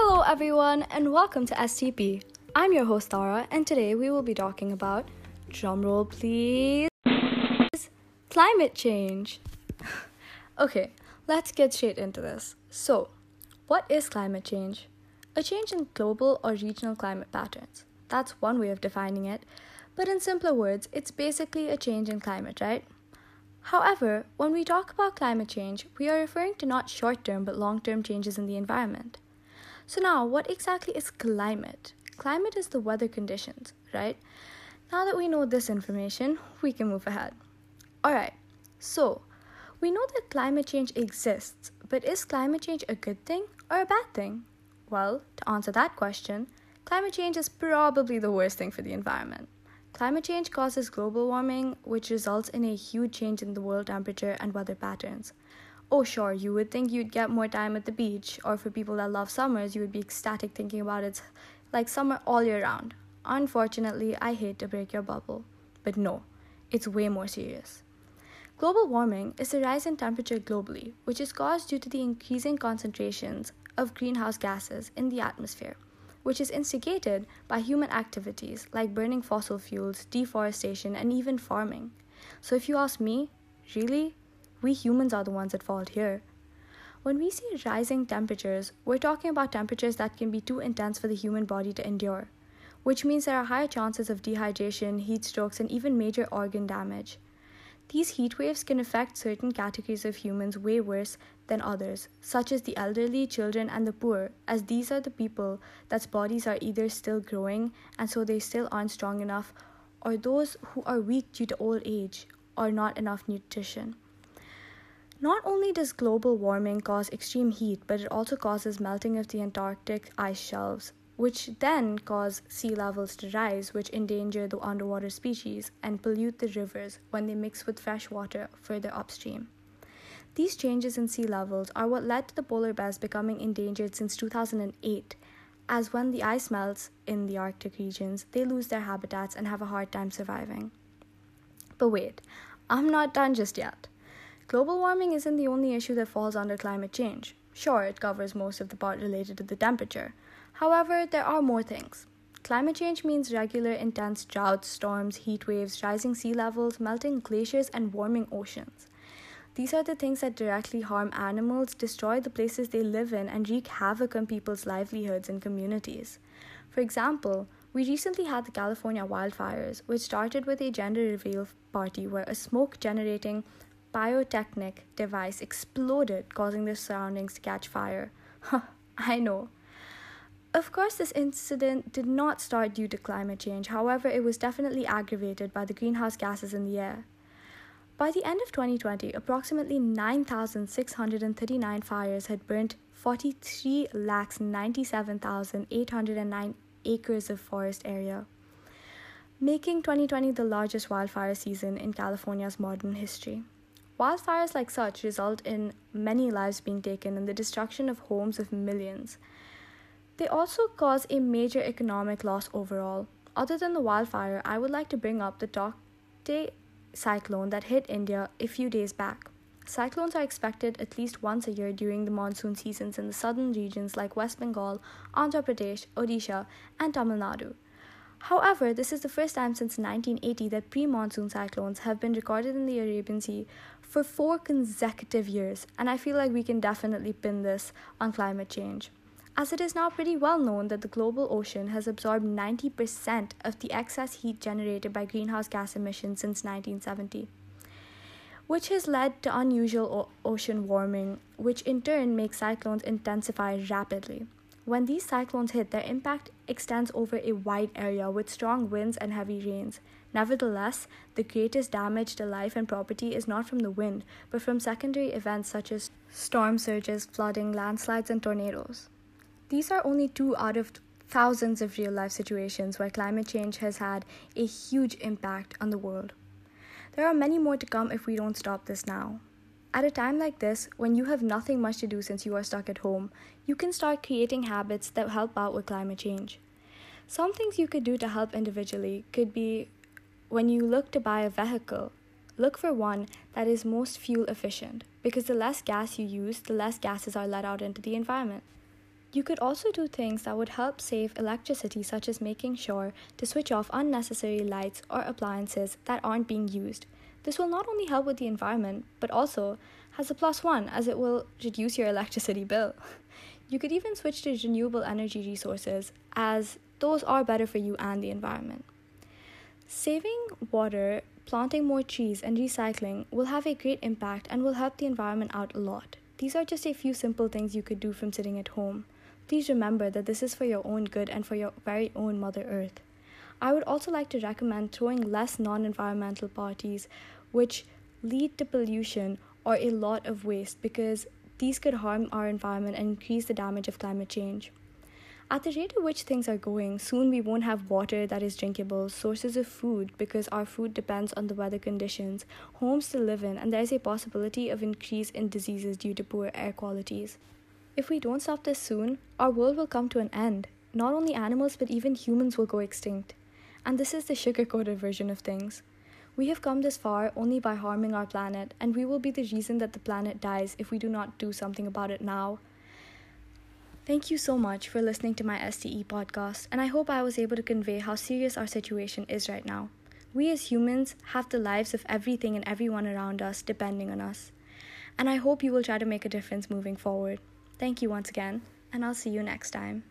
Hello, everyone, and welcome to STP. I'm your host, Tara, and today we will be talking about, drumroll please, climate change. okay, let's get straight into this. So, what is climate change? A change in global or regional climate patterns. That's one way of defining it, but in simpler words, it's basically a change in climate, right? However, when we talk about climate change, we are referring to not short term but long term changes in the environment. So, now what exactly is climate? Climate is the weather conditions, right? Now that we know this information, we can move ahead. Alright, so we know that climate change exists, but is climate change a good thing or a bad thing? Well, to answer that question, climate change is probably the worst thing for the environment. Climate change causes global warming, which results in a huge change in the world temperature and weather patterns. Oh, sure, you would think you'd get more time at the beach, or for people that love summers, you would be ecstatic thinking about it like summer all year round. Unfortunately, I hate to break your bubble, but no, it's way more serious. Global warming is the rise in temperature globally, which is caused due to the increasing concentrations of greenhouse gases in the atmosphere which is instigated by human activities like burning fossil fuels, deforestation, and even farming. So, if you ask me, really, we humans are the ones at fault here. When we see rising temperatures, we're talking about temperatures that can be too intense for the human body to endure, which means there are higher chances of dehydration, heat strokes, and even major organ damage. These heat waves can affect certain categories of humans way worse than others, such as the elderly, children, and the poor, as these are the people that's bodies are either still growing and so they still aren't strong enough, or those who are weak due to old age or not enough nutrition. Not only does global warming cause extreme heat, but it also causes melting of the Antarctic ice shelves, which then cause sea levels to rise, which endanger the underwater species and pollute the rivers when they mix with fresh water further upstream. These changes in sea levels are what led to the polar bears becoming endangered since 2008, as when the ice melts in the Arctic regions, they lose their habitats and have a hard time surviving. But wait, I'm not done just yet. Global warming isn't the only issue that falls under climate change. Sure, it covers most of the part related to the temperature, However, there are more things. Climate change means regular intense droughts, storms, heat waves, rising sea levels, melting glaciers, and warming oceans. These are the things that directly harm animals, destroy the places they live in, and wreak havoc on people's livelihoods and communities. For example, we recently had the California wildfires, which started with a gender reveal party where a smoke generating pyrotechnic device exploded, causing the surroundings to catch fire. I know, of course, this incident did not start due to climate change, however, it was definitely aggravated by the greenhouse gases in the air. By the end of 2020, approximately 9,639 fires had burnt 43,97,809 acres of forest area, making 2020 the largest wildfire season in California's modern history. Wildfires like such result in many lives being taken and the destruction of homes of millions. They also cause a major economic loss overall. Other than the wildfire, I would like to bring up the Tauktae cyclone that hit India a few days back. Cyclones are expected at least once a year during the monsoon seasons in the southern regions like West Bengal, Andhra Pradesh, Odisha, and Tamil Nadu. However, this is the first time since 1980 that pre monsoon cyclones have been recorded in the Arabian Sea for four consecutive years, and I feel like we can definitely pin this on climate change as it is now pretty well known that the global ocean has absorbed 90% of the excess heat generated by greenhouse gas emissions since 1970, which has led to unusual o- ocean warming, which in turn makes cyclones intensify rapidly. When these cyclones hit, their impact extends over a wide area with strong winds and heavy rains. Nevertheless, the greatest damage to life and property is not from the wind, but from secondary events such as storm surges, flooding, landslides, and tornadoes. These are only two out of thousands of real life situations where climate change has had a huge impact on the world. There are many more to come if we don't stop this now. At a time like this, when you have nothing much to do since you are stuck at home, you can start creating habits that help out with climate change. Some things you could do to help individually could be when you look to buy a vehicle, look for one that is most fuel efficient because the less gas you use, the less gases are let out into the environment. You could also do things that would help save electricity, such as making sure to switch off unnecessary lights or appliances that aren't being used. This will not only help with the environment, but also has a plus one as it will reduce your electricity bill. You could even switch to renewable energy resources, as those are better for you and the environment. Saving water, planting more trees, and recycling will have a great impact and will help the environment out a lot. These are just a few simple things you could do from sitting at home. Please remember that this is for your own good and for your very own Mother Earth. I would also like to recommend throwing less non environmental parties, which lead to pollution or a lot of waste, because these could harm our environment and increase the damage of climate change. At the rate at which things are going, soon we won't have water that is drinkable, sources of food because our food depends on the weather conditions, homes to live in, and there is a possibility of increase in diseases due to poor air qualities. If we don't stop this soon, our world will come to an end. Not only animals, but even humans will go extinct. And this is the sugar coated version of things. We have come this far only by harming our planet, and we will be the reason that the planet dies if we do not do something about it now. Thank you so much for listening to my STE podcast, and I hope I was able to convey how serious our situation is right now. We as humans have the lives of everything and everyone around us depending on us. And I hope you will try to make a difference moving forward. Thank you once again, and I'll see you next time.